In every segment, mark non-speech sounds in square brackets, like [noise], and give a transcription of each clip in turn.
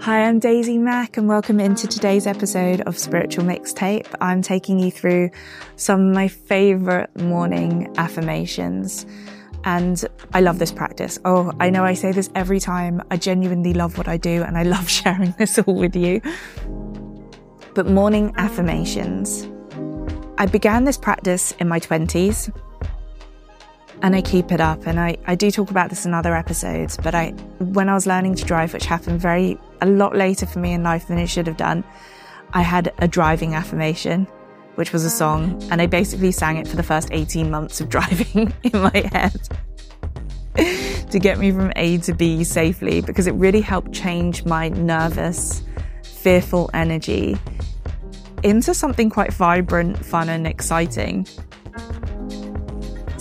Hi, I'm Daisy Mack, and welcome into today's episode of Spiritual Mixtape. I'm taking you through some of my favorite morning affirmations. And I love this practice. Oh, I know I say this every time. I genuinely love what I do, and I love [laughs] sharing this all with you. But morning affirmations. I began this practice in my 20s and I keep it up. And I, I do talk about this in other episodes, but I when I was learning to drive, which happened very a lot later for me in life than it should have done, I had a driving affirmation, which was a song, and I basically sang it for the first 18 months of [laughs] driving in my head [laughs] to get me from A to B safely because it really helped change my nervous, fearful energy into something quite vibrant, fun, and exciting.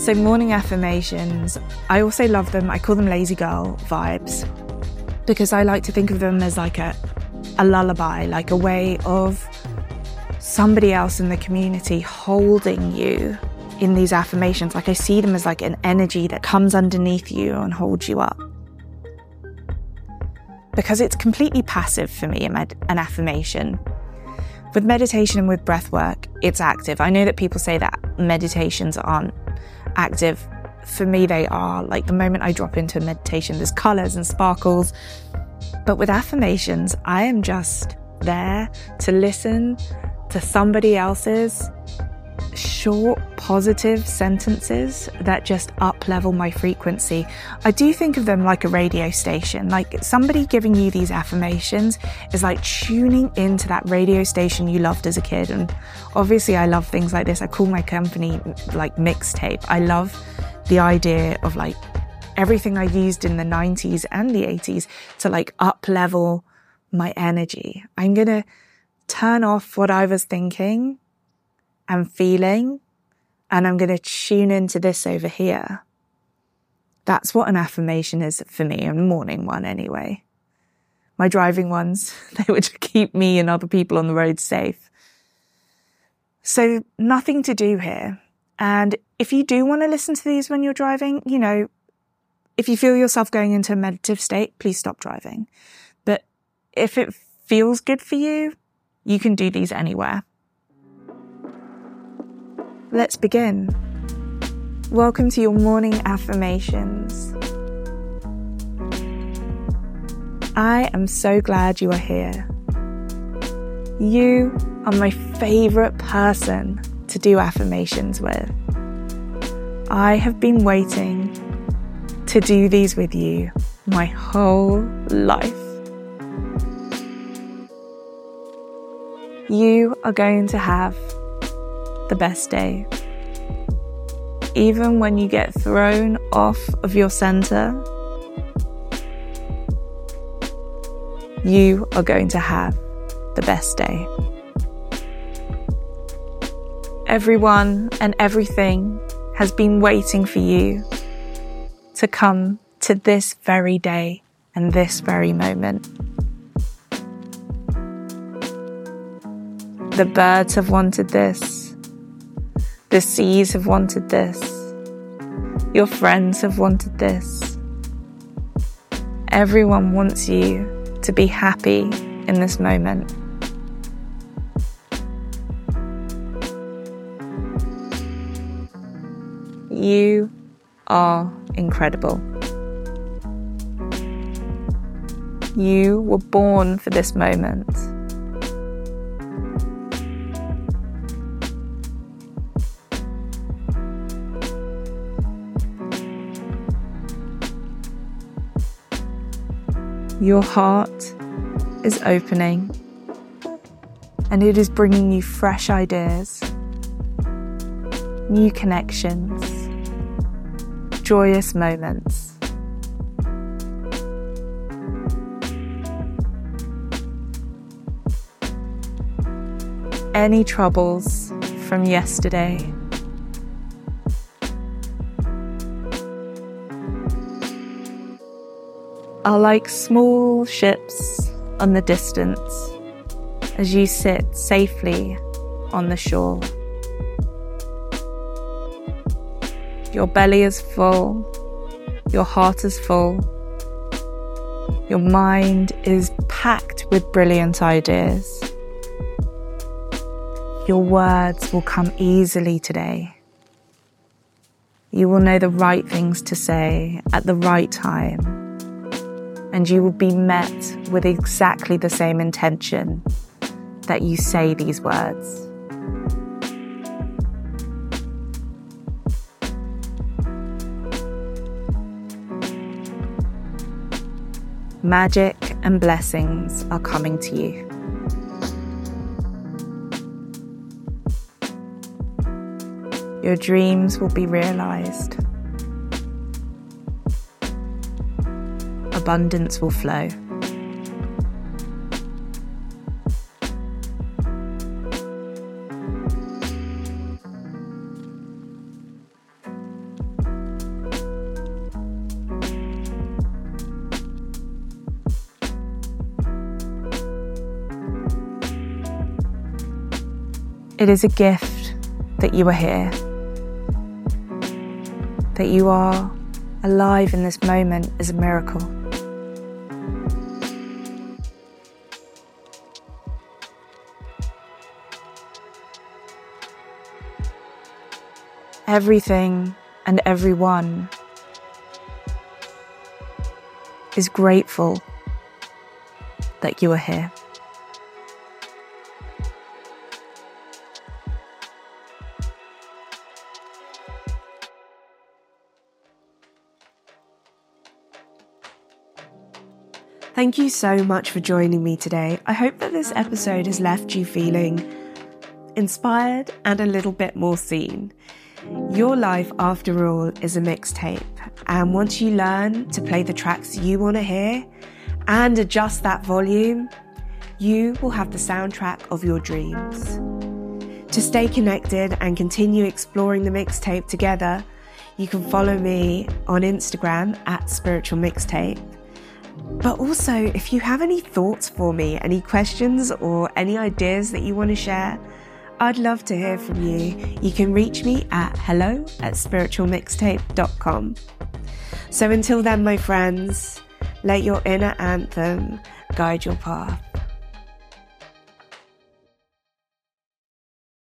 So, morning affirmations, I also love them. I call them lazy girl vibes because I like to think of them as like a, a lullaby, like a way of somebody else in the community holding you in these affirmations. Like I see them as like an energy that comes underneath you and holds you up. Because it's completely passive for me, an affirmation. With meditation and with breath work, it's active. I know that people say that meditations aren't active. For me, they are like the moment I drop into meditation, there's colors and sparkles. But with affirmations, I am just there to listen to somebody else's short, positive sentences that just up level my frequency. I do think of them like a radio station. Like somebody giving you these affirmations is like tuning into that radio station you loved as a kid. And obviously, I love things like this. I call my company like mixtape. I love the idea of like everything I used in the 90s and the 80s to like up level my energy. I'm going to turn off what I was thinking and feeling, and I'm going to tune into this over here. That's what an affirmation is for me, a morning one anyway. My driving ones, [laughs] they were to keep me and other people on the road safe. So nothing to do here. And if you do want to listen to these when you're driving, you know, if you feel yourself going into a meditative state, please stop driving. But if it feels good for you, you can do these anywhere. Let's begin. Welcome to your morning affirmations. I am so glad you are here. You are my favorite person to do affirmations with. I have been waiting to do these with you my whole life. You are going to have the best day. Even when you get thrown off of your center, you are going to have the best day. Everyone and everything has been waiting for you to come to this very day and this very moment. The birds have wanted this. The seas have wanted this. Your friends have wanted this. Everyone wants you to be happy in this moment. You are incredible. You were born for this moment. Your heart is opening and it is bringing you fresh ideas, new connections, joyous moments. Any troubles from yesterday are like small ships on the distance as you sit safely on the shore. Your belly is full, your heart is full, Your mind is packed with brilliant ideas. Your words will come easily today. You will know the right things to say at the right time, and you will be met with exactly the same intention that you say these words. Magic and blessings are coming to you. Your dreams will be realized. Abundance will flow. It is a gift that you are here, that you are alive in this moment is a miracle. Everything and everyone is grateful that you are here. Thank you so much for joining me today. I hope that this episode has left you feeling inspired and a little bit more seen. Your life, after all, is a mixtape. And once you learn to play the tracks you want to hear and adjust that volume, you will have the soundtrack of your dreams. To stay connected and continue exploring the mixtape together, you can follow me on Instagram at Spiritual Mixtape but also, if you have any thoughts for me, any questions, or any ideas that you want to share, I'd love to hear from you. You can reach me at hello at spiritualmixtape.com. So until then, my friends, let your inner anthem guide your path.